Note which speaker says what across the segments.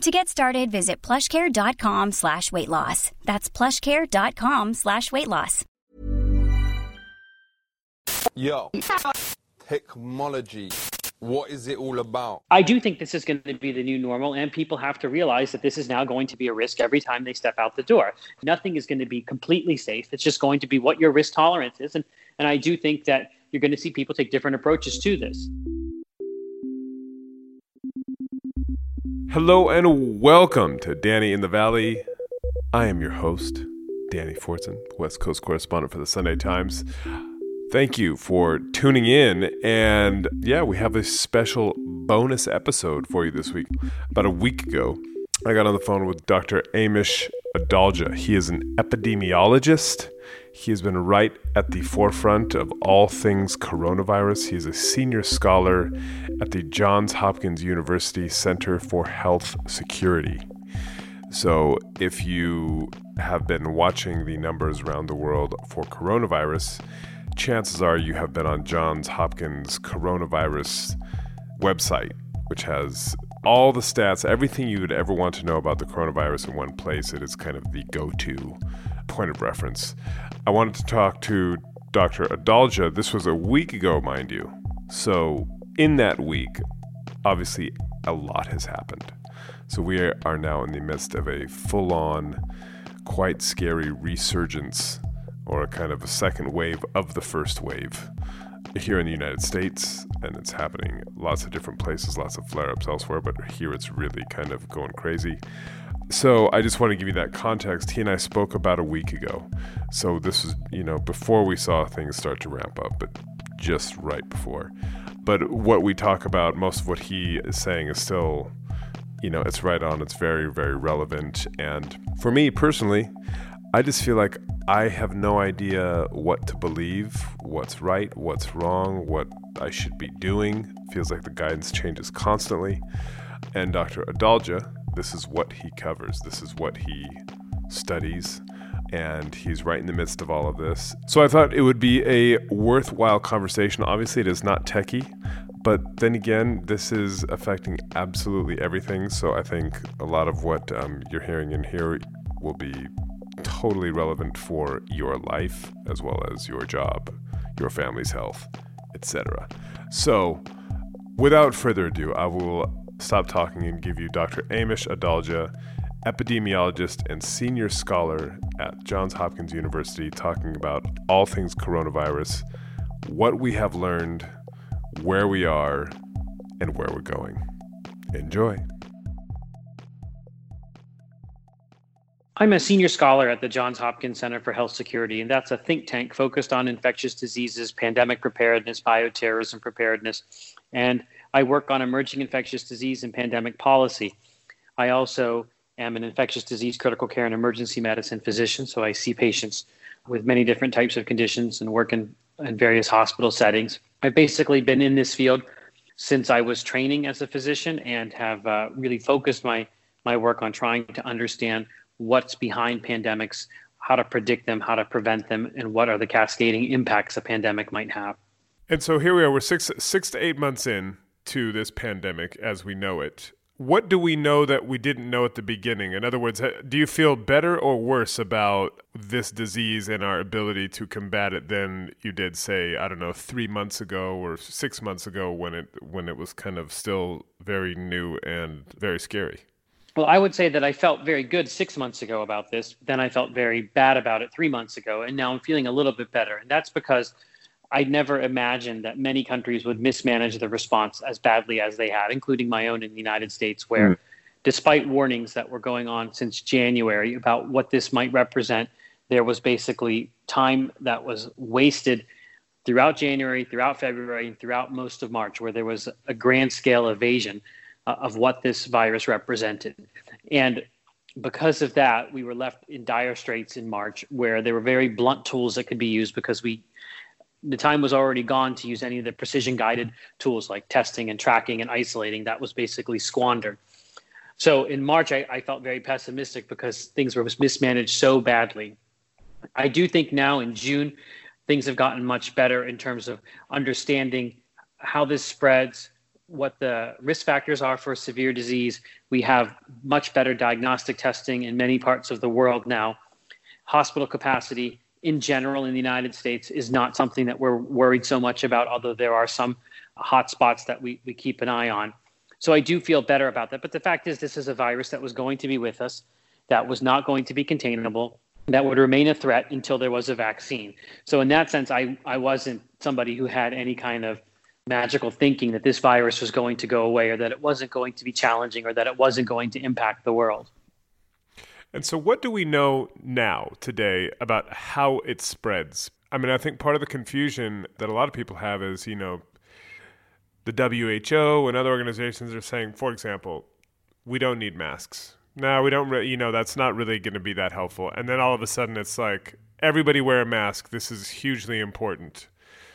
Speaker 1: To get started, visit plushcare.com slash weight loss. That's plushcare.com slash weight loss.
Speaker 2: Yo, technology. What is it all about?
Speaker 3: I do think this is going to be the new normal, and people have to realize that this is now going to be a risk every time they step out the door. Nothing is going to be completely safe. It's just going to be what your risk tolerance is. And, and I do think that you're going to see people take different approaches to this.
Speaker 4: Hello and welcome to Danny in the Valley. I am your host, Danny Fortson, West Coast correspondent for the Sunday Times. Thank you for tuning in. And yeah, we have a special bonus episode for you this week. About a week ago, I got on the phone with Dr. Amish Adalja. He is an epidemiologist. He has been right at the forefront of all things coronavirus. He is a senior scholar at the Johns Hopkins University Center for Health Security. So, if you have been watching the numbers around the world for coronavirus, chances are you have been on Johns Hopkins coronavirus website, which has all the stats, everything you would ever want to know about the coronavirus in one place. It is kind of the go to point of reference. I wanted to talk to Dr. Adalja. This was a week ago, mind you. So, in that week, obviously, a lot has happened. So, we are now in the midst of a full on, quite scary resurgence or a kind of a second wave of the first wave here in the United States, and it's happening lots of different places, lots of flare ups elsewhere, but here it's really kind of going crazy. So I just want to give you that context. He and I spoke about a week ago. So this is, you know, before we saw things start to ramp up, but just right before. But what we talk about, most of what he is saying is still, you know, it's right on. It's very, very relevant. And for me personally, I just feel like I have no idea what to believe, what's right, what's wrong, what I should be doing. Feels like the guidance changes constantly. And Dr. Adalja, this is what he covers, this is what he studies, and he's right in the midst of all of this. So I thought it would be a worthwhile conversation. Obviously, it is not techie, but then again, this is affecting absolutely everything. So I think a lot of what um, you're hearing in here will be totally relevant for your life as well as your job, your family's health, etc. So, without further ado, I will stop talking and give you Dr. Amish Adalja, epidemiologist and senior scholar at Johns Hopkins University, talking about all things coronavirus, what we have learned, where we are, and where we're going. Enjoy.
Speaker 3: I'm a senior scholar at the Johns Hopkins Center for Health Security, and that's a think tank focused on infectious diseases, pandemic preparedness, bioterrorism preparedness, and I work on emerging infectious disease and pandemic policy. I also am an infectious disease critical care and emergency medicine physician, so I see patients with many different types of conditions and work in, in various hospital settings. I've basically been in this field since I was training as a physician and have uh, really focused my, my work on trying to understand what's behind pandemics, how to predict them, how to prevent them, and what are the cascading impacts a pandemic might have.
Speaker 4: And so here we are. We're six six to eight months in to this pandemic as we know it. What do we know that we didn't know at the beginning? In other words, uh, do you feel better or worse about this disease and our ability to combat it than you did, say, I don't know, three months ago or six months ago when it when it was kind of still very new and very scary?
Speaker 3: Well, I would say that I felt very good six months ago about this. Then I felt very bad about it three months ago. And now I'm feeling a little bit better. And that's because I never imagined that many countries would mismanage the response as badly as they had, including my own in the United States, where, mm. despite warnings that were going on since January about what this might represent, there was basically time that was wasted throughout January, throughout February, and throughout most of March, where there was a grand scale evasion uh, of what this virus represented. And because of that, we were left in dire straits in March, where there were very blunt tools that could be used because we the time was already gone to use any of the precision guided tools like testing and tracking and isolating. That was basically squandered. So in March, I, I felt very pessimistic because things were mismanaged so badly. I do think now in June, things have gotten much better in terms of understanding how this spreads, what the risk factors are for severe disease. We have much better diagnostic testing in many parts of the world now. Hospital capacity in general in the United States is not something that we're worried so much about, although there are some hotspots that we, we keep an eye on. So I do feel better about that. But the fact is, this is a virus that was going to be with us, that was not going to be containable, that would remain a threat until there was a vaccine. So in that sense, I, I wasn't somebody who had any kind of magical thinking that this virus was going to go away or that it wasn't going to be challenging or that it wasn't going to impact the world.
Speaker 4: And so, what do we know now, today, about how it spreads? I mean, I think part of the confusion that a lot of people have is, you know, the WHO and other organizations are saying, for example, we don't need masks. No, we don't, you know, that's not really going to be that helpful. And then all of a sudden it's like, everybody wear a mask. This is hugely important.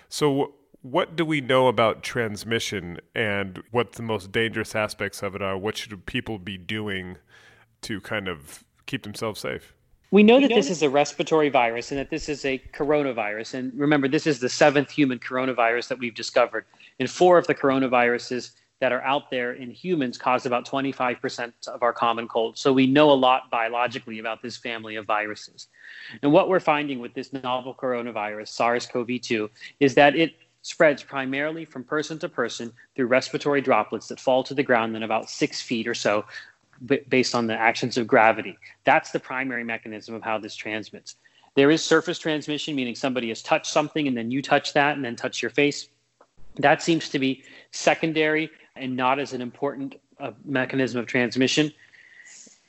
Speaker 4: So, what do we know about transmission and what the most dangerous aspects of it are? What should people be doing to kind of keep themselves safe?
Speaker 3: We know that this is a respiratory virus and that this is a coronavirus. And remember, this is the seventh human coronavirus that we've discovered. And four of the coronaviruses that are out there in humans cause about 25% of our common cold. So we know a lot biologically about this family of viruses. And what we're finding with this novel coronavirus, SARS CoV 2, is that it spreads primarily from person to person through respiratory droplets that fall to the ground in about six feet or so based on the actions of gravity. That's the primary mechanism of how this transmits. There is surface transmission, meaning somebody has touched something and then you touch that and then touch your face. That seems to be secondary and not as an important uh, mechanism of transmission.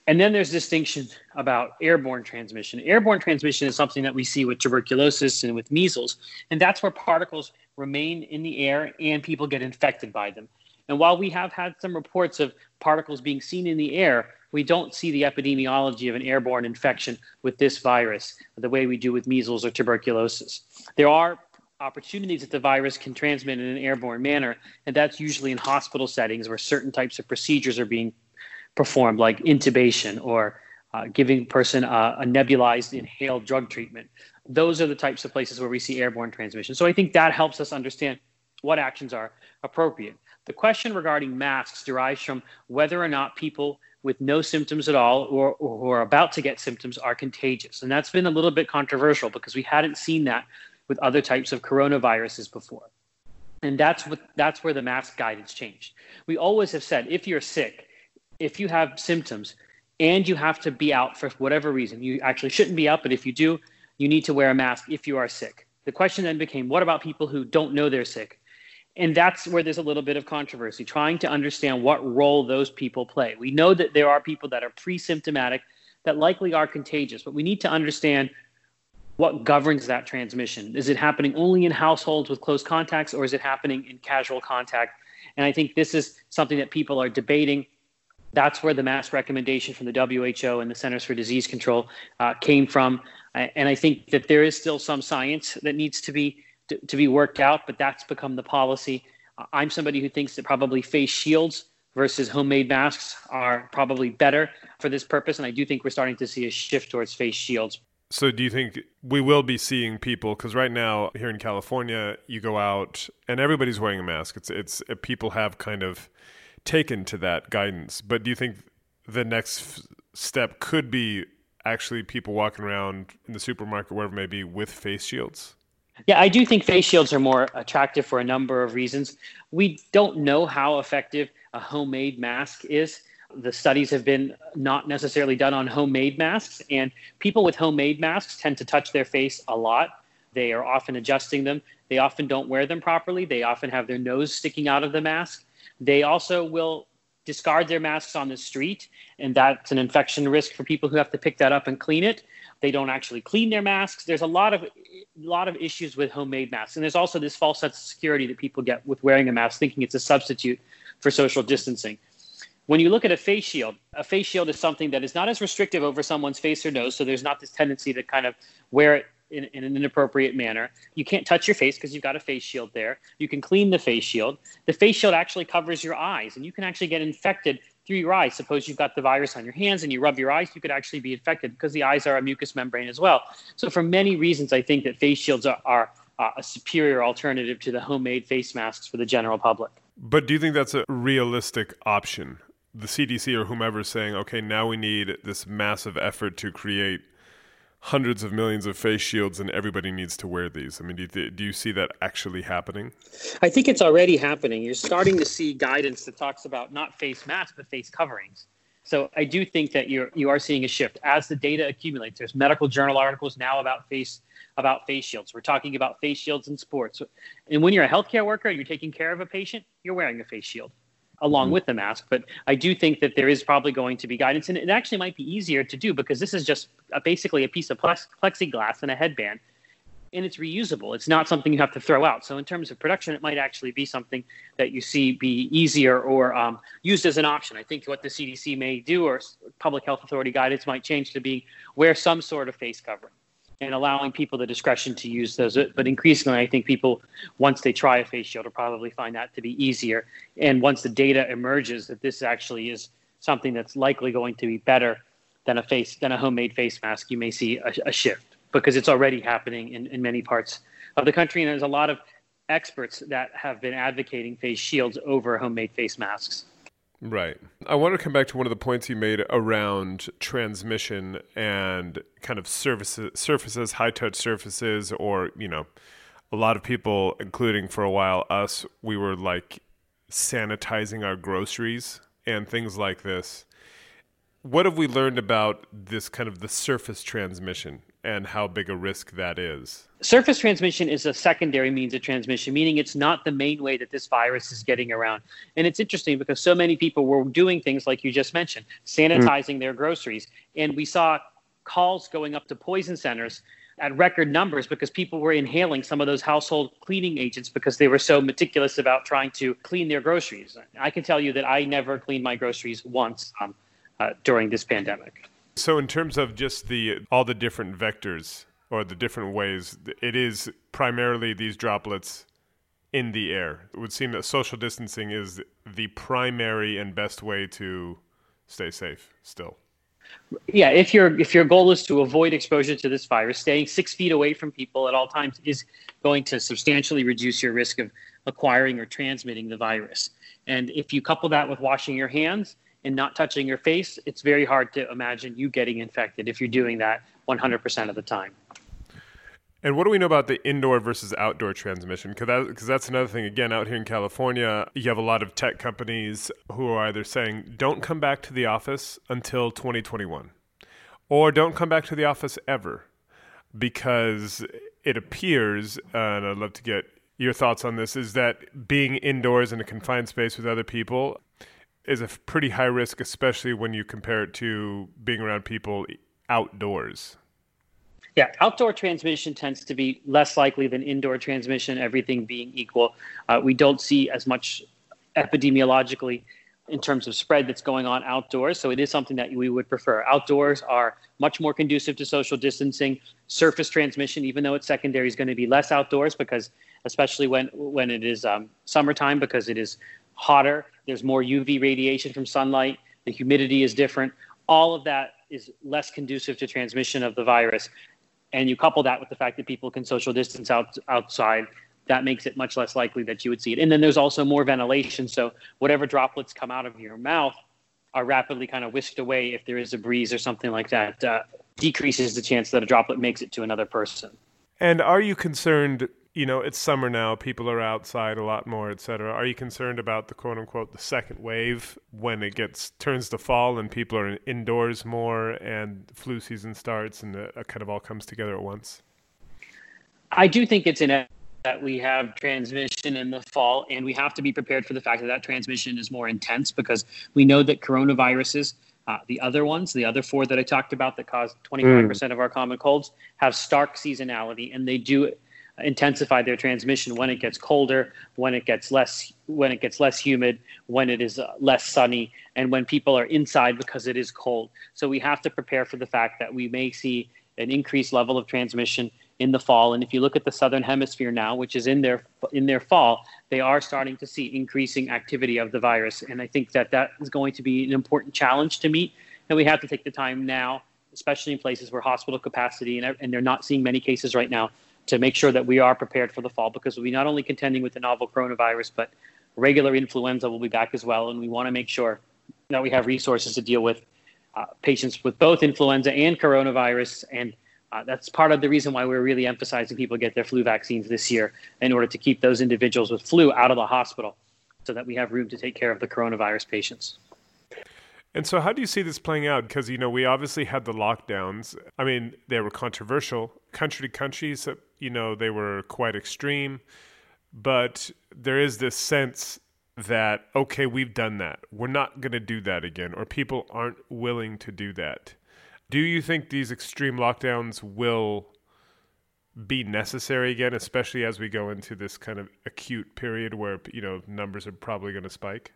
Speaker 3: And then there's distinction about airborne transmission. Airborne transmission is something that we see with tuberculosis and with measles, and that's where particles remain in the air and people get infected by them. And while we have had some reports of particles being seen in the air, we don't see the epidemiology of an airborne infection with this virus the way we do with measles or tuberculosis. There are opportunities that the virus can transmit in an airborne manner, and that's usually in hospital settings where certain types of procedures are being performed, like intubation or uh, giving a person a, a nebulized inhaled drug treatment. Those are the types of places where we see airborne transmission. So I think that helps us understand what actions are appropriate. The question regarding masks derives from whether or not people with no symptoms at all or, or who are about to get symptoms are contagious. And that's been a little bit controversial because we hadn't seen that with other types of coronaviruses before. And that's what that's where the mask guidance changed. We always have said if you're sick, if you have symptoms and you have to be out for whatever reason, you actually shouldn't be out, but if you do, you need to wear a mask if you are sick. The question then became what about people who don't know they're sick? And that's where there's a little bit of controversy, trying to understand what role those people play. We know that there are people that are pre symptomatic that likely are contagious, but we need to understand what governs that transmission. Is it happening only in households with close contacts, or is it happening in casual contact? And I think this is something that people are debating. That's where the mass recommendation from the WHO and the Centers for Disease Control uh, came from. And I think that there is still some science that needs to be to, to be worked out, but that's become the policy. I'm somebody who thinks that probably face shields versus homemade masks are probably better for this purpose. And I do think we're starting to see a shift towards face shields.
Speaker 4: So, do you think we will be seeing people? Because right now, here in California, you go out and everybody's wearing a mask. It's it's uh, people have kind of taken to that guidance. But do you think the next step could be actually people walking around in the supermarket, wherever it may be, with face shields?
Speaker 3: Yeah, I do think face shields are more attractive for a number of reasons. We don't know how effective a homemade mask is. the studies have been not necessarily done on homemade masks, and people with homemade masks tend to touch their face a lot. They are often adjusting them. They often don't wear them properly. They often have their nose sticking out of the mask. They also will discard their masks on the street, and that's an infection risk for people who have to pick that up and clean it. They don't actually clean their masks. There's a lot of a lot of issues with homemade masks, and there's also this false sense of security that people get with wearing a mask, thinking it's a substitute for social distancing. When you look at a face shield, a face shield is something that is not as restrictive over someone's face or nose, so there's not this tendency to kind of wear it in, in an inappropriate manner. You can't touch your face because you've got a face shield there. You can clean the face shield. The face shield actually covers your eyes, and you can actually get infected through your eyes. Suppose you've got the virus on your hands and you rub your eyes, you could actually be infected because the eyes are a mucous membrane as well. So, for many reasons, I think that face shields are, are uh, a superior alternative to the homemade face masks for the general public.
Speaker 4: But do you think that's a realistic option? the CDC or whomever saying, okay, now we need this massive effort to create hundreds of millions of face shields and everybody needs to wear these. I mean, do you, th- do you see that actually happening?
Speaker 3: I think it's already happening. You're starting to see guidance that talks about not face masks, but face coverings. So I do think that you're you are seeing a shift as the data accumulates. There's medical journal articles now about face about face shields. We're talking about face shields in sports. And when you're a healthcare worker and you're taking care of a patient, you're wearing a face shield along mm-hmm. with the mask. But I do think that there is probably going to be guidance, and it actually might be easier to do because this is just a, basically a piece of plexiglass and a headband, and it's reusable. It's not something you have to throw out. So in terms of production, it might actually be something that you see be easier or um, used as an option. I think what the CDC may do or public health authority guidance might change to be wear some sort of face covering and allowing people the discretion to use those. But increasingly, I think people, once they try a face shield, will probably find that to be easier. And once the data emerges that this actually is something that's likely going to be better than a face than a homemade face mask, you may see a, a shift because it's already happening in, in many parts of the country. And there's a lot of experts that have been advocating face shields over homemade face masks.
Speaker 4: Right. I want to come back to one of the points you made around transmission and kind of surfaces, surfaces, high touch surfaces, or, you know, a lot of people, including for a while us, we were like sanitizing our groceries and things like this. What have we learned about this kind of the surface transmission and how big a risk that is?
Speaker 3: Surface transmission is a secondary means of transmission, meaning it's not the main way that this virus is getting around. And it's interesting because so many people were doing things like you just mentioned, sanitizing mm. their groceries. And we saw calls going up to poison centers at record numbers because people were inhaling some of those household cleaning agents because they were so meticulous about trying to clean their groceries. I can tell you that I never cleaned my groceries once um, uh, during this pandemic.
Speaker 4: So, in terms of just the all the different vectors or the different ways, it is primarily these droplets in the air. It would seem that social distancing is the primary and best way to stay safe. Still.
Speaker 3: Yeah, if your if your goal is to avoid exposure to this virus, staying six feet away from people at all times is going to substantially reduce your risk of acquiring or transmitting the virus. And if you couple that with washing your hands and not touching your face, it's very hard to imagine you getting infected if you're doing that 100% of the time.
Speaker 4: And what do we know about the indoor versus outdoor transmission? Because that, that's another thing. Again, out here in California, you have a lot of tech companies who are either saying, don't come back to the office until 2021, or don't come back to the office ever, because it appears, and I'd love to get your thoughts on this, is that being indoors in a confined space with other people is a pretty high risk, especially when you compare it to being around people outdoors.
Speaker 3: Yeah, outdoor transmission tends to be less likely than indoor transmission, everything being equal. Uh, we don't see as much epidemiologically in terms of spread that's going on outdoors. So it is something that we would prefer. Outdoors are much more conducive to social distancing. Surface transmission, even though it's secondary, is going to be less outdoors because, especially when when it is um, summertime, because it is hotter there's more UV radiation from sunlight. The humidity is different. All of that is less conducive to transmission of the virus. And you couple that with the fact that people can social distance out, outside, that makes it much less likely that you would see it. And then there's also more ventilation. So whatever droplets come out of your mouth are rapidly kind of whisked away if there is a breeze or something like that, uh, decreases the chance that a droplet makes it to another person.
Speaker 4: And are you concerned you know, it's summer now, people are outside a lot more, et cetera. Are you concerned about the quote unquote the second wave when it gets turns to fall and people are indoors more and flu season starts and it kind of all comes together at once?
Speaker 3: I do think it's inevitable that we have transmission in the fall, and we have to be prepared for the fact that that transmission is more intense because we know that coronaviruses, uh, the other ones, the other four that I talked about that cause 25% mm. of our common colds, have stark seasonality, and they do intensify their transmission when it gets colder, when it gets less when it gets less humid, when it is uh, less sunny, and when people are inside because it is cold. So we have to prepare for the fact that we may see an increased level of transmission in the fall. And if you look at the southern hemisphere now, which is in their in their fall, they are starting to see increasing activity of the virus. And I think that that is going to be an important challenge to meet. And we have to take the time now, especially in places where hospital capacity and, and they're not seeing many cases right now, to make sure that we are prepared for the fall because we'll be not only contending with the novel coronavirus, but regular influenza will be back as well. And we want to make sure that we have resources to deal with uh, patients with both influenza and coronavirus. And uh, that's part of the reason why we're really emphasizing people get their flu vaccines this year in order to keep those individuals with flu out of the hospital so that we have room to take care of the coronavirus patients.
Speaker 4: And so, how do you see this playing out? Because, you know, we obviously had the lockdowns. I mean, they were controversial. Country to country, so, you know, they were quite extreme. But there is this sense that, okay, we've done that. We're not going to do that again, or people aren't willing to do that. Do you think these extreme lockdowns will be necessary again, especially as we go into this kind of acute period where, you know, numbers are probably going to spike?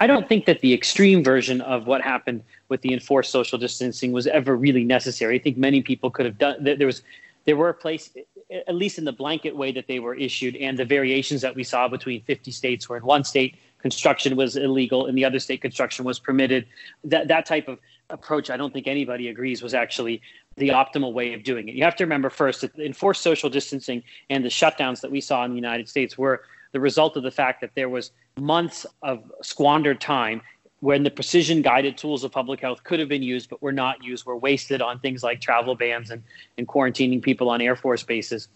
Speaker 3: I don't think that the extreme version of what happened with the enforced social distancing was ever really necessary. I think many people could have done. There was, there were a place, at least in the blanket way that they were issued, and the variations that we saw between 50 states, where in one state construction was illegal, in the other state construction was permitted. That that type of approach, I don't think anybody agrees was actually the optimal way of doing it. You have to remember first that enforced social distancing and the shutdowns that we saw in the United States were the result of the fact that there was months of squandered time when the precision guided tools of public health could have been used but were not used, were wasted on things like travel bans and, and quarantining people on Air Force bases.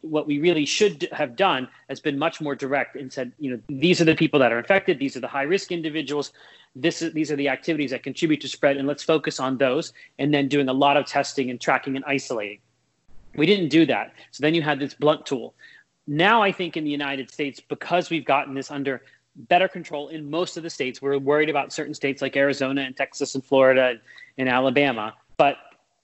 Speaker 3: What we really should have done has been much more direct and said, you know, these are the people that are infected, these are the high risk individuals, this is, these are the activities that contribute to spread, and let's focus on those, and then doing a lot of testing and tracking and isolating. We didn't do that. So then you had this blunt tool. Now, I think in the United States, because we've gotten this under better control in most of the states, we're worried about certain states like Arizona and Texas and Florida and Alabama. But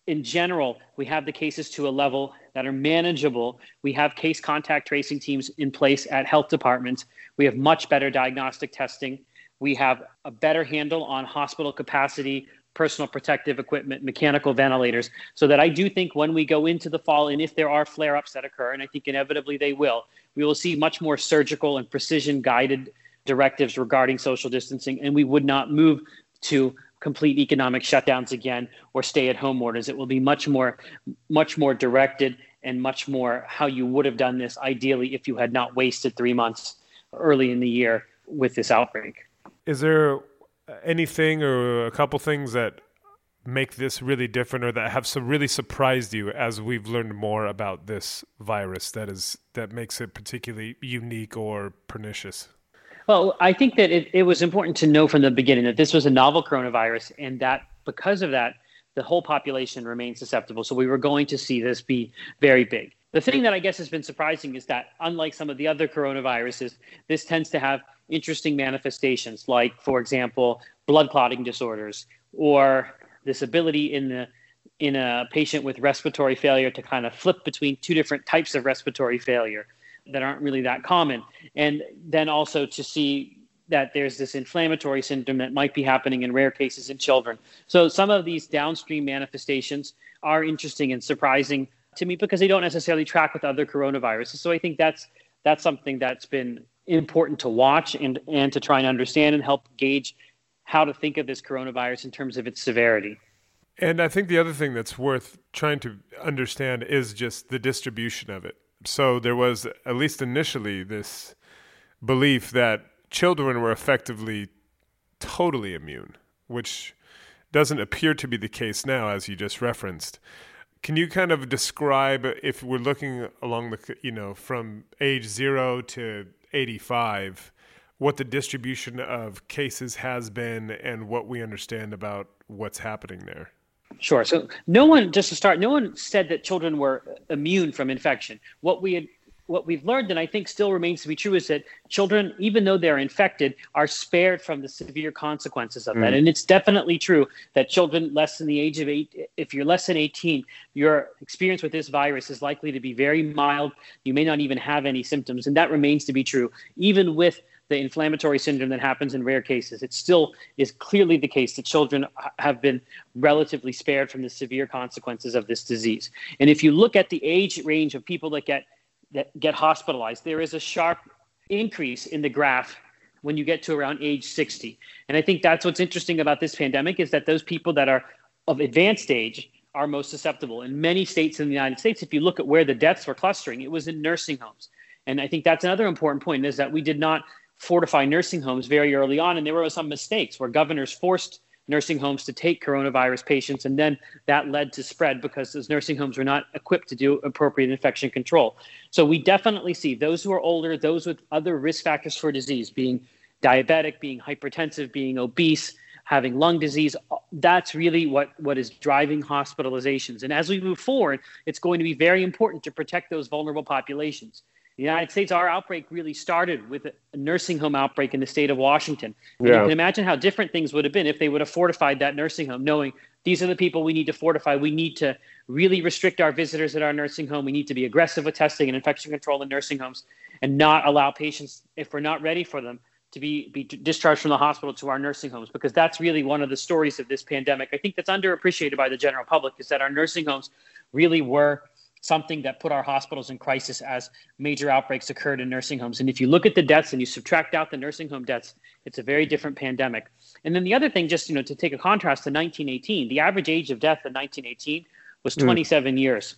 Speaker 3: in general, we have the cases to a level that are manageable. We have case contact tracing teams in place at health departments. We have much better diagnostic testing. We have a better handle on hospital capacity, personal protective equipment, mechanical ventilators, so that I do think when we go into the fall, and if there are flare ups that occur, and I think inevitably they will, we will see much more surgical and precision guided directives regarding social distancing, and we would not move to complete economic shutdowns again or stay at home orders. It will be much more, much more directed and much more how you would have done this ideally if you had not wasted three months early in the year with this outbreak.
Speaker 4: Is there anything or a couple things that make this really different or that have some really surprised you as we've learned more about this virus that is that makes it particularly unique or pernicious?
Speaker 3: Well, I think that it, it was important to know from the beginning that this was a novel coronavirus and that because of that, the whole population remains susceptible. So we were going to see this be very big. The thing that I guess has been surprising is that, unlike some of the other coronaviruses, this tends to have interesting manifestations, like, for example, blood clotting disorders or this ability in the in a patient with respiratory failure to kind of flip between two different types of respiratory failure that aren't really that common. And then also to see that there's this inflammatory syndrome that might be happening in rare cases in children. So some of these downstream manifestations are interesting and surprising to me because they don't necessarily track with other coronaviruses. So I think that's that's something that's been important to watch and and to try and understand and help gauge how to think of this coronavirus in terms of its severity.
Speaker 4: And I think the other thing that's worth trying to understand is just the distribution of it. So there was at least initially this belief that children were effectively totally immune, which doesn't appear to be the case now as you just referenced. Can you kind of describe if we're looking along the, you know, from age zero to 85, what the distribution of cases has been and what we understand about what's happening there?
Speaker 3: Sure. So no one, just to start, no one said that children were immune from infection. What we had what we've learned, and I think still remains to be true, is that children, even though they're infected, are spared from the severe consequences of mm. that. And it's definitely true that children less than the age of eight, if you're less than 18, your experience with this virus is likely to be very mild. You may not even have any symptoms. And that remains to be true, even with the inflammatory syndrome that happens in rare cases. It still is clearly the case that children have been relatively spared from the severe consequences of this disease. And if you look at the age range of people that get that get hospitalized, there is a sharp increase in the graph when you get to around age 60. And I think that's what's interesting about this pandemic is that those people that are of advanced age are most susceptible. In many states in the United States, if you look at where the deaths were clustering, it was in nursing homes. And I think that's another important point is that we did not fortify nursing homes very early on. And there were some mistakes where governors forced nursing homes to take coronavirus patients, and then that led to spread because those nursing homes were not equipped to do appropriate infection control. So we definitely see those who are older, those with other risk factors for disease, being diabetic, being hypertensive, being obese, having lung disease. That's really what, what is driving hospitalizations. And as we move forward, it's going to be very important to protect those vulnerable populations the United States, our outbreak really started with a nursing home outbreak in the state of Washington. Yeah. You can imagine how different things would have been if they would have fortified that nursing home, knowing these are the people we need to fortify. We need to really restrict our visitors at our nursing home. We need to be aggressive with testing and infection control in nursing homes and not allow patients, if we're not ready for them, to be, be discharged from the hospital to our nursing homes because that's really one of the stories of this pandemic. I think that's underappreciated by the general public is that our nursing homes really were something that put our hospitals in crisis as major outbreaks occurred in nursing homes. And if you look at the deaths and you subtract out the nursing home deaths, it's a very different pandemic. And then the other thing, just you know, to take a contrast to 1918, the average age of death in 1918 was hmm. 27 mm. years.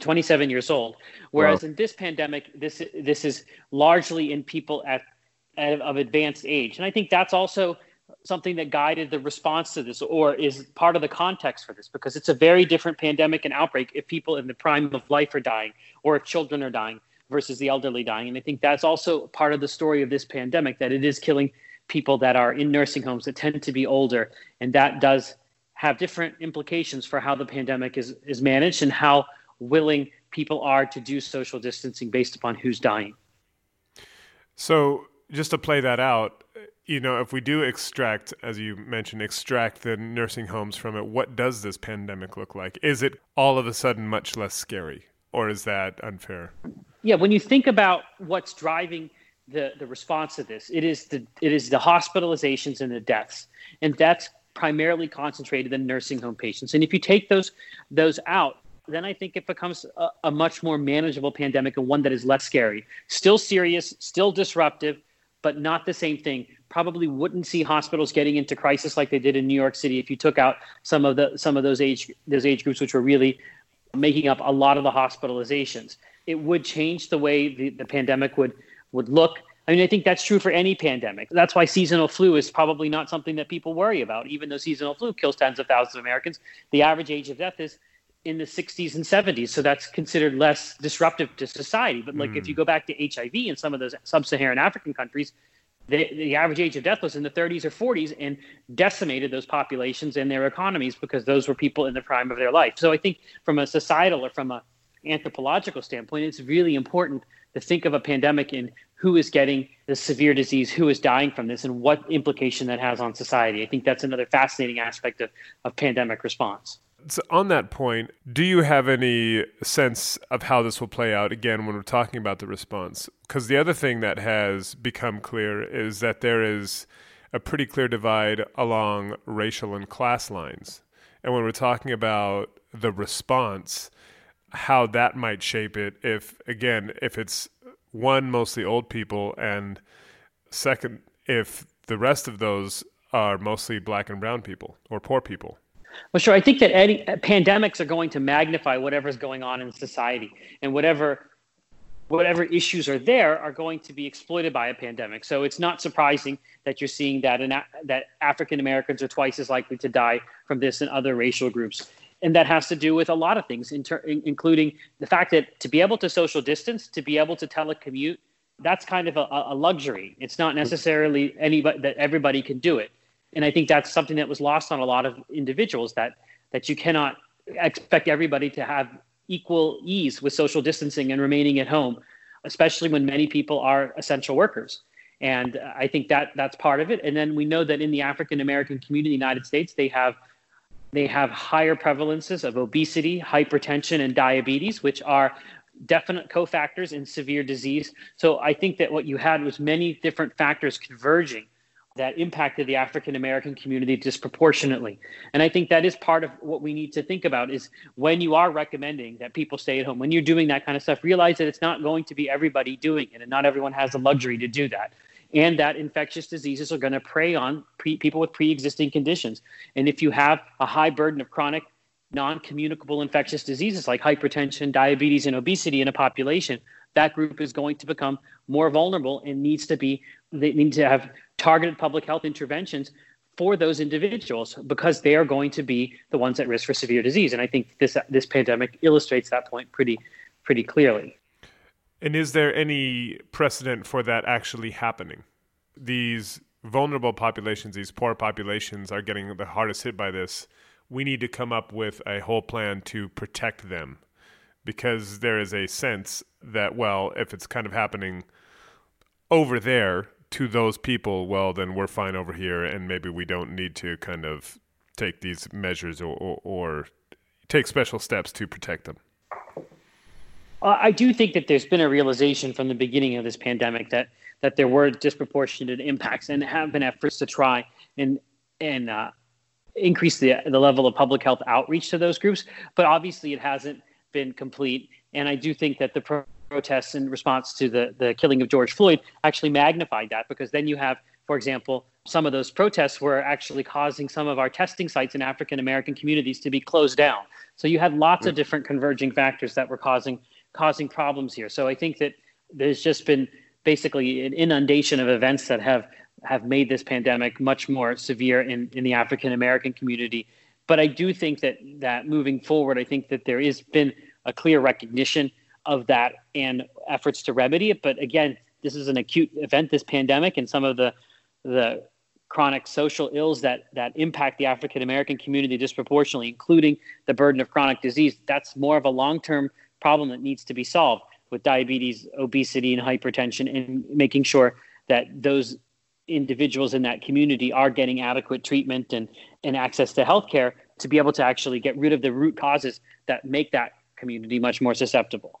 Speaker 3: 27 years old, whereas wow. in this pandemic, this this is largely in people at, at of advanced age, and I think that's also something that guided the response to this or is part of the context for this because it's a very different pandemic and outbreak if people in the prime of life are dying or if children are dying versus the elderly dying. And i think that's also part of the story of this pandemic that it is killing people that are in nursing homes that tend to be older. And that does have different implications for how the pandemic is, is managed and how willing people are to do social distancing based upon who's dying.
Speaker 4: So just to play that out you know, if we do extract, as you mentioned, extract the nursing homes from it, what does this pandemic look like? Is it all of a sudden much less scary, or is that unfair?
Speaker 3: Yeah, when you think about what's driving the, the response to this, it is the it is the hospitalizations and the deaths, and that's primarily concentrated in nursing home patients. And if you take those those out, then I think it becomes a, a much more manageable pandemic and one that is less scary. Still serious, still disruptive, but not the same thing probably wouldn't see hospitals getting into crisis like they did in New York City if you took out some of the some of those age those age groups which were really making up a lot of the hospitalizations. It would change the way the, the pandemic would would look. I mean, I think that's true for any pandemic. That's why seasonal flu is probably not something that people worry about, even though seasonal flu kills tens of thousands of Americans. The average age of death is in the 60s and 70s, so that's considered less disruptive to society. But like mm. if you go back to HIV in some of those sub-Saharan African countries, the, the average age of death was in the 30s or 40s and decimated those populations and their economies because those were people in the prime of their life. So I think from a societal or from a anthropological standpoint, it's really important to think of a pandemic in who is getting the severe disease, who is dying from this, and what implication that has on society. I think that's another fascinating aspect of, of pandemic response.
Speaker 4: So on that point, do you have any sense of how this will play out again when we're talking about the response? Because the other thing that has become clear is that there is a pretty clear divide along racial and class lines. And when we're talking about the response, how that might shape it if, again, if it's one, mostly old people, and second, if the rest of those are mostly black and brown people or poor people.
Speaker 3: Well, sure. I think that any, uh, pandemics are going to magnify whatever's going on in society, and whatever whatever issues are there are going to be exploited by a pandemic. So it's not surprising that you're seeing that in, that African Americans are twice as likely to die from this than other racial groups. and that has to do with a lot of things, ter- including the fact that to be able to social distance, to be able to telecommute, that's kind of a, a luxury. It's not necessarily anybody that everybody can do it, and I think that's something that was lost on a lot of individuals that that you cannot expect everybody to have equal ease with social distancing and remaining at home, especially when many people are essential workers. And I think that that's part of it. And then we know that in the African American community in the United States, they have they have higher prevalences of obesity, hypertension, and diabetes, which are definite cofactors in severe disease. So I think that what you had was many different factors converging that impacted the African American community disproportionately. And I think that is part of what we need to think about is when you are recommending that people stay at home, when you're doing that kind of stuff, realize that it's not going to be everybody doing it and not everyone has the luxury to do that. And that infectious diseases are going to prey on pre- people with pre existing conditions. And if you have a high burden of chronic non communicable infectious diseases like hypertension, diabetes, and obesity in a population, that group is going to become more vulnerable and needs to be, they need to have targeted public health interventions for those individuals because they are going to be the ones at risk for severe disease. And I think this this pandemic illustrates that point pretty pretty clearly.
Speaker 4: And is there any precedent for that actually happening? These vulnerable populations, these poor populations, are getting the hardest hit by this. We need to come up with a whole plan to protect them because there is a sense that, well, if it's kind of happening over there, to those people, well, then we're fine over here, and maybe we don't need to kind of take these measures or, or, or take special steps to protect them?
Speaker 3: I do think that there's been a realization from the beginning of this pandemic that that there were disproportionate impacts and have been efforts to try and and uh, increase the the level of public health outreach to those groups. But obviously, it hasn't been complete. And I do think that the protests in response to the, the killing of George Floyd actually magnified that because then you have, for example, some of those protests were actually causing some of our testing sites in African American communities to be closed down. So you had lots of hmm. different converging factors that were causing causing problems here. So I think that there's just been basically an inundation of events that have have made this pandemic much more severe in, in the African American community. But I do think that that moving forward, I think that there has been a clear recognition of that and efforts to remedy it. But again, this is an acute event, this pandemic, and some of the the chronic social ills that that impact the African American community disproportionately, including the burden of chronic disease. That's more of a long term problem that needs to be solved with diabetes, obesity, and hypertension, and making sure that those individuals in that community are getting adequate treatment and, and access to healthcare to be able to actually get rid of the root causes that make that community much more susceptible.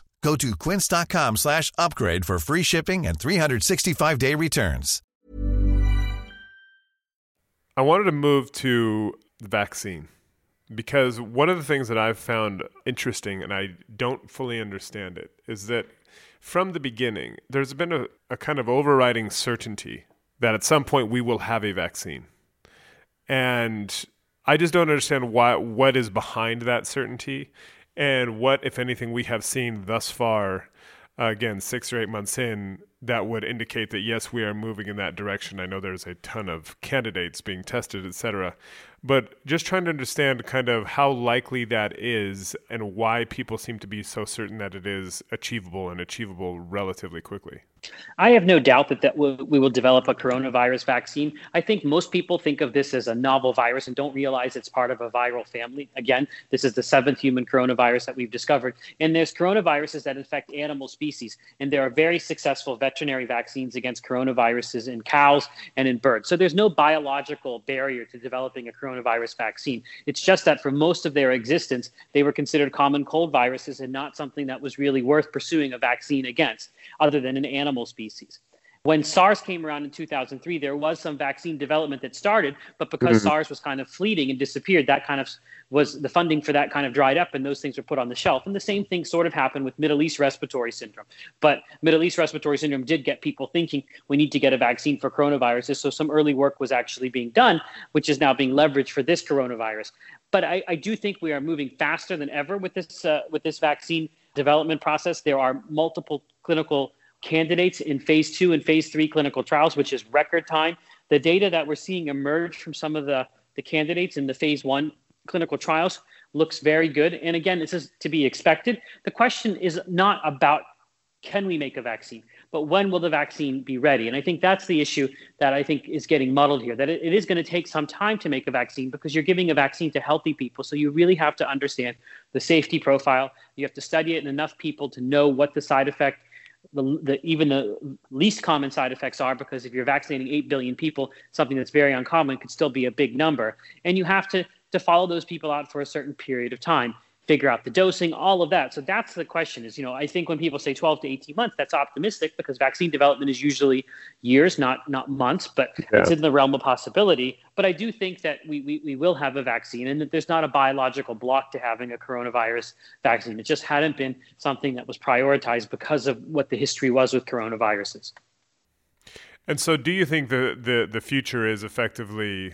Speaker 5: Go to quince.com slash upgrade for free shipping and 365-day returns.
Speaker 4: I wanted to move to the vaccine because one of the things that I've found interesting, and I don't fully understand it, is that from the beginning, there's been a, a kind of overriding certainty that at some point we will have a vaccine. And I just don't understand why what is behind that certainty and what, if anything, we have seen thus far. Uh, again, six or eight months in, that would indicate that yes, we are moving in that direction. I know there's a ton of candidates being tested, et cetera, but just trying to understand kind of how likely that is and why people seem to be so certain that it is achievable and achievable relatively quickly.
Speaker 3: I have no doubt that, that we will develop a coronavirus vaccine. I think most people think of this as a novel virus and don't realize it's part of a viral family. Again, this is the seventh human coronavirus that we've discovered. And there's coronaviruses that infect animal species. And there are very successful vaccines against coronaviruses in cows and in birds. So there's no biological barrier to developing a coronavirus vaccine. It's just that for most of their existence, they were considered common cold viruses and not something that was really worth pursuing a vaccine against, other than an animal species. When SARS came around in 2003, there was some vaccine development that started, but because mm-hmm. SARS was kind of fleeting and disappeared, that kind of was the funding for that kind of dried up and those things were put on the shelf. And the same thing sort of happened with Middle East respiratory syndrome. But Middle East respiratory syndrome did get people thinking we need to get a vaccine for coronaviruses. So some early work was actually being done, which is now being leveraged for this coronavirus. But I, I do think we are moving faster than ever with this uh, with this vaccine development process. There are multiple clinical candidates in phase two and phase three clinical trials, which is record time. The data that we're seeing emerge from some of the, the candidates in the phase one clinical trials looks very good. And again, this is to be expected. The question is not about can we make a vaccine, but when will the vaccine be ready? And I think that's the issue that I think is getting muddled here, that it, it is going to take some time to make a vaccine because you're giving a vaccine to healthy people. So you really have to understand the safety profile. You have to study it in enough people to know what the side effect the, the, even the least common side effects are because if you're vaccinating 8 billion people something that's very uncommon could still be a big number. And you have to to follow those people out for a certain period of time figure out the dosing, all of that. So that's the question is, you know, I think when people say 12 to 18 months, that's optimistic because vaccine development is usually years, not not months, but yeah. it's in the realm of possibility. But I do think that we, we, we will have a vaccine and that there's not a biological block to having a coronavirus vaccine. It just hadn't been something that was prioritized because of what the history was with coronaviruses.
Speaker 4: And so do you think the, the, the future is effectively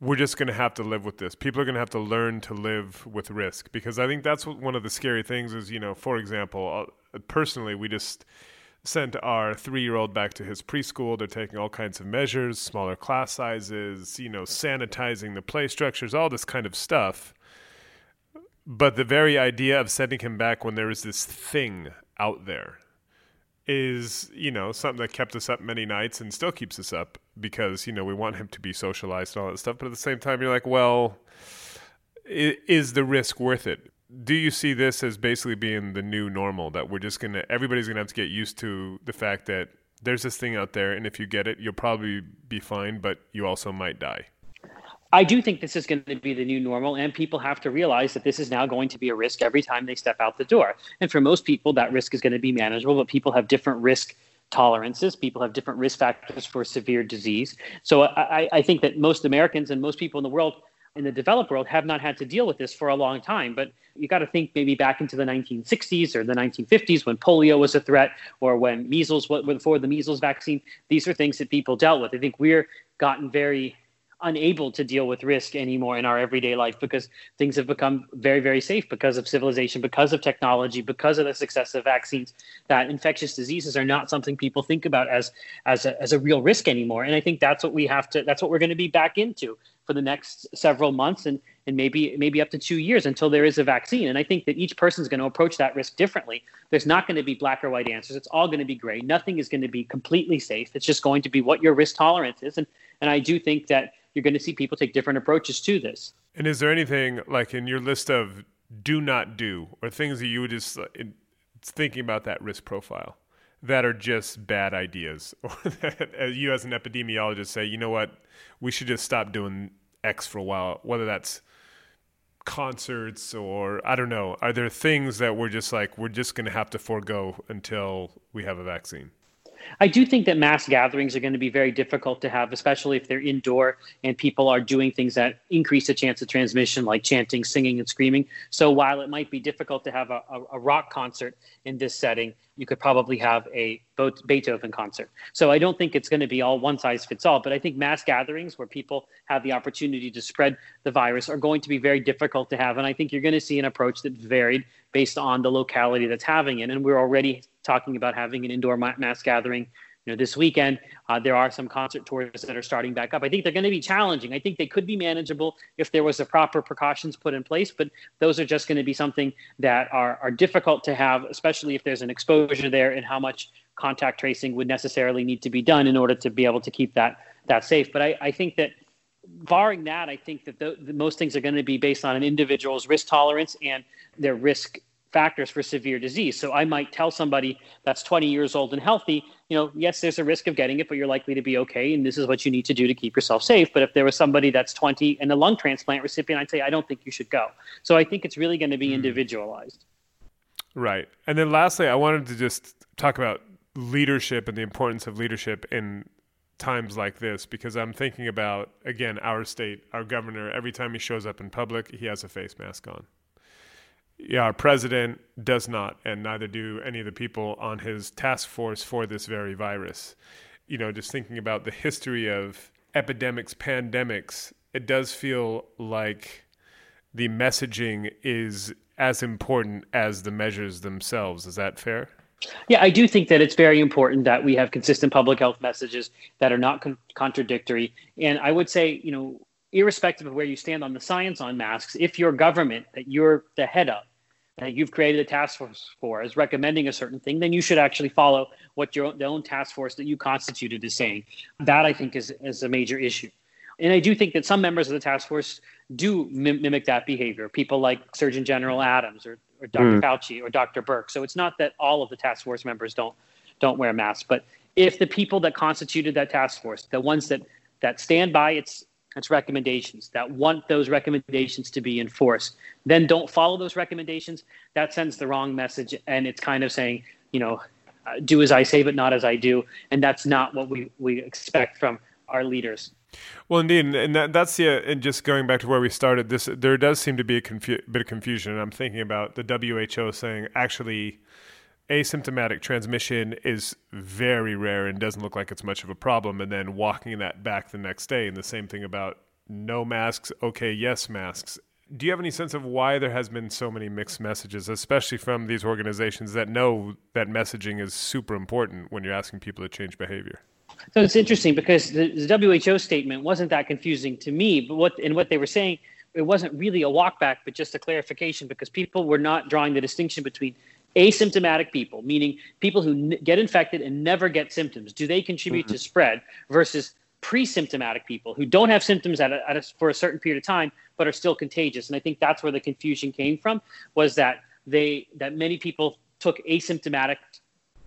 Speaker 4: we're just going to have to live with this. People are going to have to learn to live with risk because I think that's what, one of the scary things is, you know, for example, uh, personally, we just sent our three year old back to his preschool. They're taking all kinds of measures, smaller class sizes, you know, sanitizing the play structures, all this kind of stuff. But the very idea of sending him back when there is this thing out there is you know something that kept us up many nights and still keeps us up because you know we want him to be socialized and all that stuff but at the same time you're like well is the risk worth it do you see this as basically being the new normal that we're just gonna everybody's gonna have to get used to the fact that there's this thing out there and if you get it you'll probably be fine but you also might die
Speaker 3: I do think this is going to be the new normal, and people have to realize that this is now going to be a risk every time they step out the door. And for most people, that risk is going to be manageable, but people have different risk tolerances. People have different risk factors for severe disease. So I, I think that most Americans and most people in the world, in the developed world, have not had to deal with this for a long time. But you got to think maybe back into the 1960s or the 1950s when polio was a threat, or when measles, before the measles vaccine. These are things that people dealt with. I think we're gotten very unable to deal with risk anymore in our everyday life because things have become very, very safe because of civilization, because of technology, because of the success of vaccines. That infectious diseases are not something people think about as as a, as a real risk anymore. And I think that's what we have to. That's what we're going to be back into for the next several months and and maybe maybe up to two years until there is a vaccine. And I think that each person is going to approach that risk differently. There's not going to be black or white answers. It's all going to be gray. Nothing is going to be completely safe. It's just going to be what your risk tolerance is. And and I do think that you're going to see people take different approaches to this.
Speaker 4: And is there anything like in your list of do not do or things that you would just thinking about that risk profile that are just bad ideas or that you as an epidemiologist say, you know what, we should just stop doing X for a while, whether that's concerts or I don't know. Are there things that we're just like, we're just going to have to forego until we have a vaccine?
Speaker 3: I do think that mass gatherings are going to be very difficult to have, especially if they're indoor and people are doing things that increase the chance of transmission, like chanting, singing, and screaming. So while it might be difficult to have a, a, a rock concert in this setting, you could probably have a Beethoven concert. So I don't think it's going to be all one size fits all, but I think mass gatherings where people have the opportunity to spread the virus are going to be very difficult to have. And I think you're going to see an approach that's varied based on the locality that's having it. And we're already talking about having an indoor mass gathering you know, this weekend, uh, there are some concert tours that are starting back up. I think they're going to be challenging. I think they could be manageable if there was the proper precautions put in place, but those are just going to be something that are, are difficult to have, especially if there's an exposure there and how much contact tracing would necessarily need to be done in order to be able to keep that that safe. But I, I think that barring that, I think that the, the most things are going to be based on an individual's risk tolerance and their risk factors for severe disease. So I might tell somebody that's 20 years old and healthy, you know, yes, there's a risk of getting it, but you're likely to be okay. And this is what you need to do to keep yourself safe. But if there was somebody that's 20 and a lung transplant recipient, I'd say, I don't think you should go. So I think it's really going to be hmm. individualized.
Speaker 4: Right. And then lastly, I wanted to just talk about leadership and the importance of leadership in times like this because I'm thinking about, again, our state, our governor, every time he shows up in public, he has a face mask on yeah, our president does not, and neither do any of the people on his task force for this very virus. You know, just thinking about the history of epidemics, pandemics, it does feel like the messaging is as important as the measures themselves. Is that fair?
Speaker 3: Yeah, I do think that it's very important that we have consistent public health messages that are not con- contradictory. And I would say, you know, irrespective of where you stand on the science on masks, if your government that you're the head of that you've created a task force for is recommending a certain thing, then you should actually follow what your own, the own task force that you constituted is saying. That I think is, is a major issue. And I do think that some members of the task force do mim- mimic that behavior. People like Surgeon General Adams or, or Dr. Mm. Fauci or Dr. Birx. So it's not that all of the task force members don't don't wear masks, but if the people that constituted that task force, the ones that that stand by its its recommendations. That want those recommendations to be enforced. Then don't follow those recommendations. That sends the wrong message and it's kind of saying you know do as i say but not as i do. And that's not what we, we expect from our leaders.
Speaker 4: Well, indeed, and that, that's the uh, and just going back to where we started. This there does seem to be a confu- bit of confusion. And I'm thinking about the WHO saying actually asymptomatic transmission is very rare and doesn't look like it's much of a problem, and then walking that back the next day. And the same thing about no masks, okay, yes, masks. Do you have any sense of why there has been so many mixed messages, especially from these organizations that know that messaging is super important when you're asking people to change behavior?
Speaker 3: So it's interesting because the, the WHO statement wasn't that confusing to me, but what and what they were saying, it wasn't really a walkback, but just a clarification because people were not drawing the distinction between asymptomatic people, meaning people who n- get infected and never get symptoms, do they contribute mm-hmm. to spread versus pre-symptomatic people who don't have symptoms at a, at a, for a certain period of time but are still contagious? And I think that's where the confusion came from was that they that many people took asymptomatic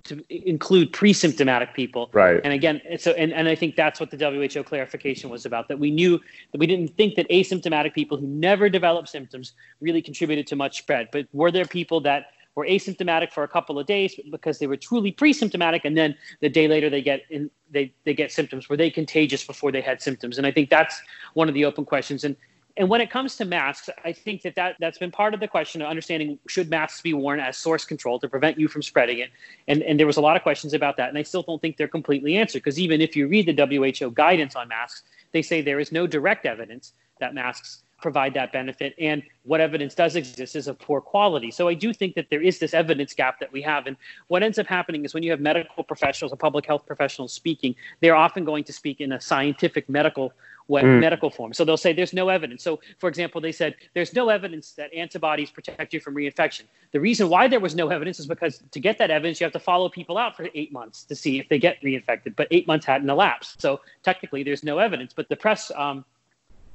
Speaker 3: to include pre-symptomatic people.
Speaker 4: Right.
Speaker 3: And again, so and, and I think that's what the WHO clarification was about. That we knew that we didn't think that asymptomatic people who never developed symptoms really contributed to much spread. But were there people that were asymptomatic for a couple of days because they were truly pre-symptomatic, and then the day later they get in, they they get symptoms. Were they contagious before they had symptoms? And I think that's one of the open questions. And and when it comes to masks, I think that, that that's been part of the question of understanding should masks be worn as source control to prevent you from spreading it. And, and there was a lot of questions about that. And I still don't think they're completely answered because even if you read the WHO guidance on masks, they say there is no direct evidence that masks provide that benefit. And what evidence does exist is of poor quality. So I do think that there is this evidence gap that we have. And what ends up happening is when you have medical professionals or public health professionals speaking, they're often going to speak in a scientific medical way, mm. medical form. So they'll say there's no evidence. So for example, they said there's no evidence that antibodies protect you from reinfection. The reason why there was no evidence is because to get that evidence, you have to follow people out for eight months to see if they get reinfected. But eight months hadn't elapsed. So technically there's no evidence. But the press um,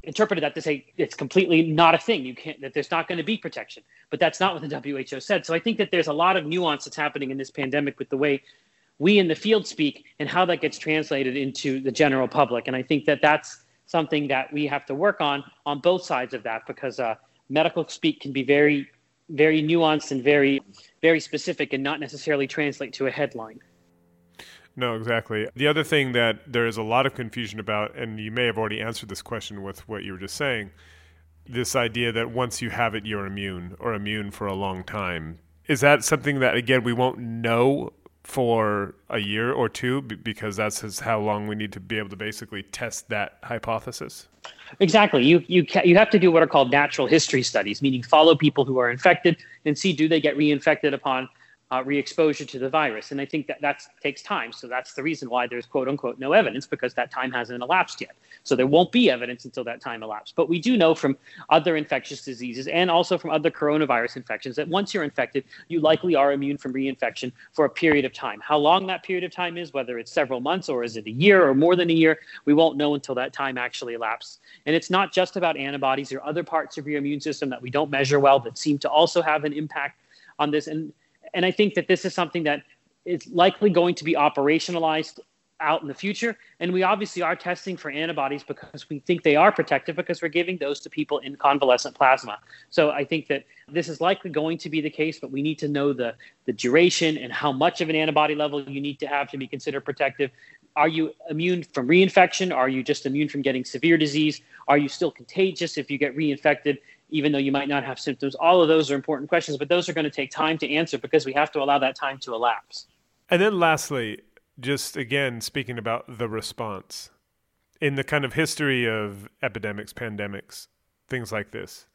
Speaker 3: interpreted that to say it's completely not a thing. You can't that there's not going to be protection. But that's not what the WHO said. So I think that there's a lot of nuance that's happening in this pandemic with the way we in the field speak and how that gets translated into the general public. And I think that that's something that we have to work on on both sides of that because uh, medical speak can be very very nuanced and very very specific and not necessarily translate to a headline.
Speaker 4: No, exactly. The other thing that there is a lot of confusion about, and you may have already answered this question with what you were just saying, this idea that once you have it, you're immune or immune for a long time. Is that something that, again, we won't know for a year or two because that's how long we need to be able to basically test that hypothesis?
Speaker 3: Exactly. You you ca- you have to do what are called natural history studies, meaning follow people who are infected and see do they get reinfected upon uh, re-exposure to the virus. And I think that that takes time. So that's the reason why there's quote unquote no evidence because that time hasn't elapsed yet. So there won't be evidence until that time elapsed. But we do know from other infectious diseases and also from other coronavirus infections that once you're infected, you likely are immune from reinfection for a period of time. How long that period of time is, whether it's several months or is it a year or more than a year, we won't know until that time actually elapses. And it's not just about antibodies. Are other parts of your immune system that we don't measure well that seem to also have an impact on this. And and I think that this is something that is likely going to be operationalized out in the future. And we obviously are testing for antibodies because we think they are protective because we're giving those to people in convalescent plasma. So I think that this is likely going to be the case, but we need to know the, the duration and how much of an antibody level you need to have to be considered protective. Are you immune from reinfection? Are you just immune from getting severe disease? Are you still contagious if you get reinfected? Even though you might not have symptoms? All of those are important questions, but those are going to take time to answer because we have to allow that time to elapse.
Speaker 4: And then lastly, just again speaking about the response in the kind of history of epidemics, pandemics, things like this.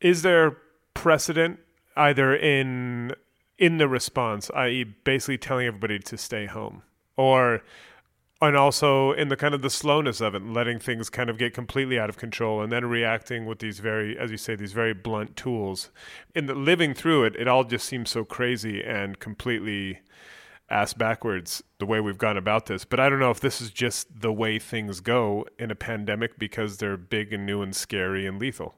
Speaker 4: Is there precedent either in in the response, i.e., basically telling everybody to stay home, or and also in the kind of the slowness of it, letting things kind of get completely out of control, and then reacting with these very, as you say, these very blunt tools. In the living through it, it all just seems so crazy and completely ass backwards the way we've gone about this. But I don't know if this is just the way things go in a pandemic because they're big and new and scary and lethal.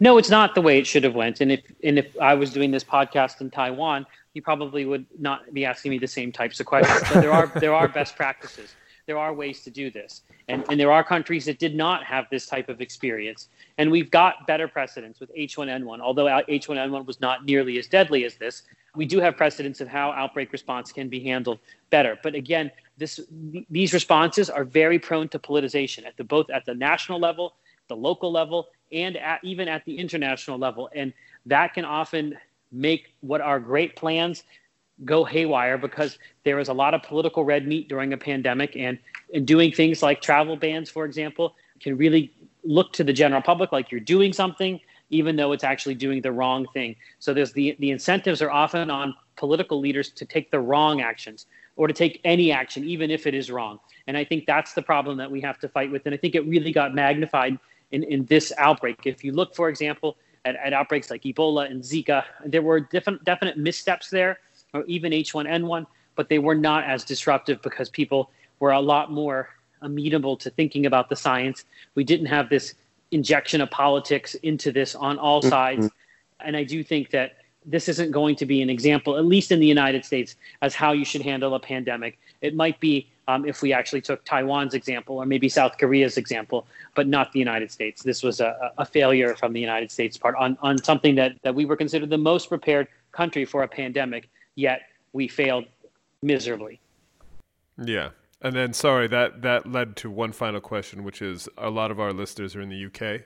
Speaker 3: No, it's not the way it should have went. And if and if I was doing this podcast in Taiwan, you probably would not be asking me the same types of questions. So there are there are best practices. There are ways to do this, and and there are countries that did not have this type of experience, and we've got better precedents with H1N1. Although H1N1 was not nearly as deadly as this, we do have precedents of how outbreak response can be handled better. But again, this these responses are very prone to politicization at the both at the national level, the local level, and at, even at the international level, and that can often make what are great plans go haywire because there is a lot of political red meat during a pandemic. And, and doing things like travel bans for example can really look to the general public like you're doing something even though it's actually doing the wrong thing. So there's the the incentives are often on political leaders to take the wrong actions or to take any action even if it is wrong. And i think that's the problem that we have to fight with. And i think it really got magnified in, in this outbreak if you look for example at, at outbreaks like Ebola and Zika. There were different, definite missteps there, or even H1N1, but they were not as disruptive because people were a lot more amenable to thinking about the science. We didn't have this injection of politics into this on all mm-hmm. sides. And I do think that this isn't going to be an example, at least in the United States, as how you should handle a pandemic. It might be um, if we actually took Taiwan's example or maybe South Korea's example, but not the United States. This was a, a failure from the United States part on, on something that, that we were considered the most prepared country for a pandemic, yet we failed miserably.
Speaker 4: Yeah. And then, sorry, that, that led to one final question, which is a lot of our listeners are in the UK.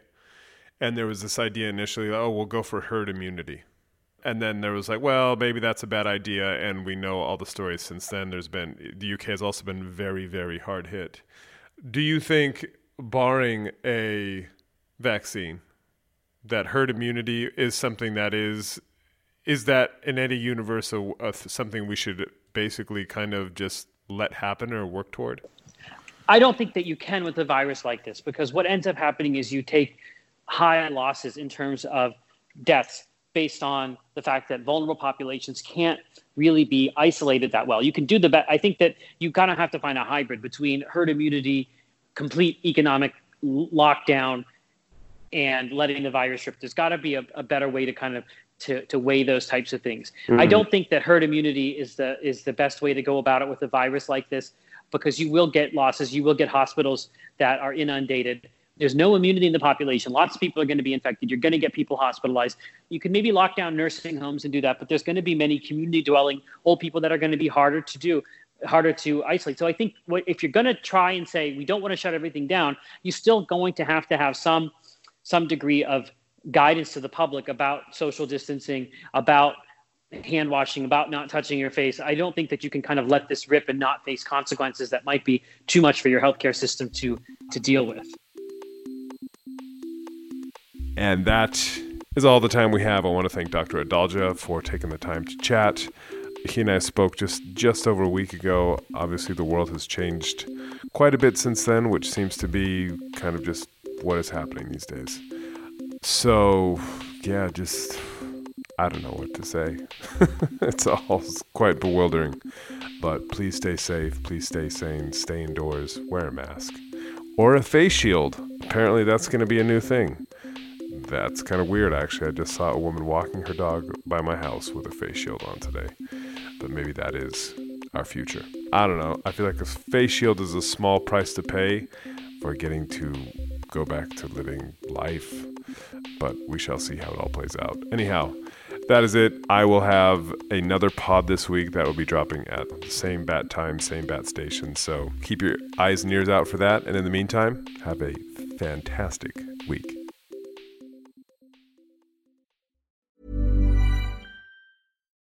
Speaker 4: And there was this idea initially, that oh, we'll go for herd immunity and then there was like, well, maybe that's a bad idea, and we know all the stories since then. There's been the UK has also been very, very hard hit. Do you think, barring a vaccine, that herd immunity is something that is is that in any universe a, a, something we should basically kind of just let happen or work toward?
Speaker 3: I don't think that you can with a virus like this because what ends up happening is you take high losses in terms of deaths based on the fact that vulnerable populations can't really be isolated that well. You can do the best. I think that you kind of have to find a hybrid between herd immunity, complete economic lockdown, and letting the virus rip. There's got to be a, a, better way to kind of to, to weigh those types of things. Mm-hmm. I don't think that herd immunity is the is the best way to go about it with a virus like this because you will get losses. You will get hospitals that are inundated there's no immunity in the population. Lots of people are going to be infected. You're going to get people hospitalized. You can maybe lock down nursing homes and do that, but there's going to be many community dwelling old people that are going to be harder to do. harder to isolate. So I think what, if you're going to try and say we don't want to shut everything down, you're still going to have to have some some degree of guidance to the public about social distancing, about hand washing, about not touching your face. I don't think that you can kind of let this rip and not face consequences that might be too much for your healthcare system to to deal with.
Speaker 4: And that is all the time we have. I want to thank Dr. Adalja for taking the time to chat. He and I spoke just just over a week ago. Obviously, the world has changed quite a bit since then, which seems to be kind of just what is happening these days. So, yeah, just I don't know what to say. it's all quite bewildering. But please stay safe, please stay sane, stay indoors, wear a mask. Or a face shield. Apparently, that's going to be a new thing. That's kind of weird, actually. I just saw a woman walking her dog by my house with a face shield on today. But maybe that is our future. I don't know. I feel like a face shield is a small price to pay for getting to go back to living life. But we shall see how it all plays out. Anyhow, that is it. I will have another pod this week that will be dropping at the same bat time, same bat station. So keep your eyes and ears out for that. And in the meantime, have a fantastic week.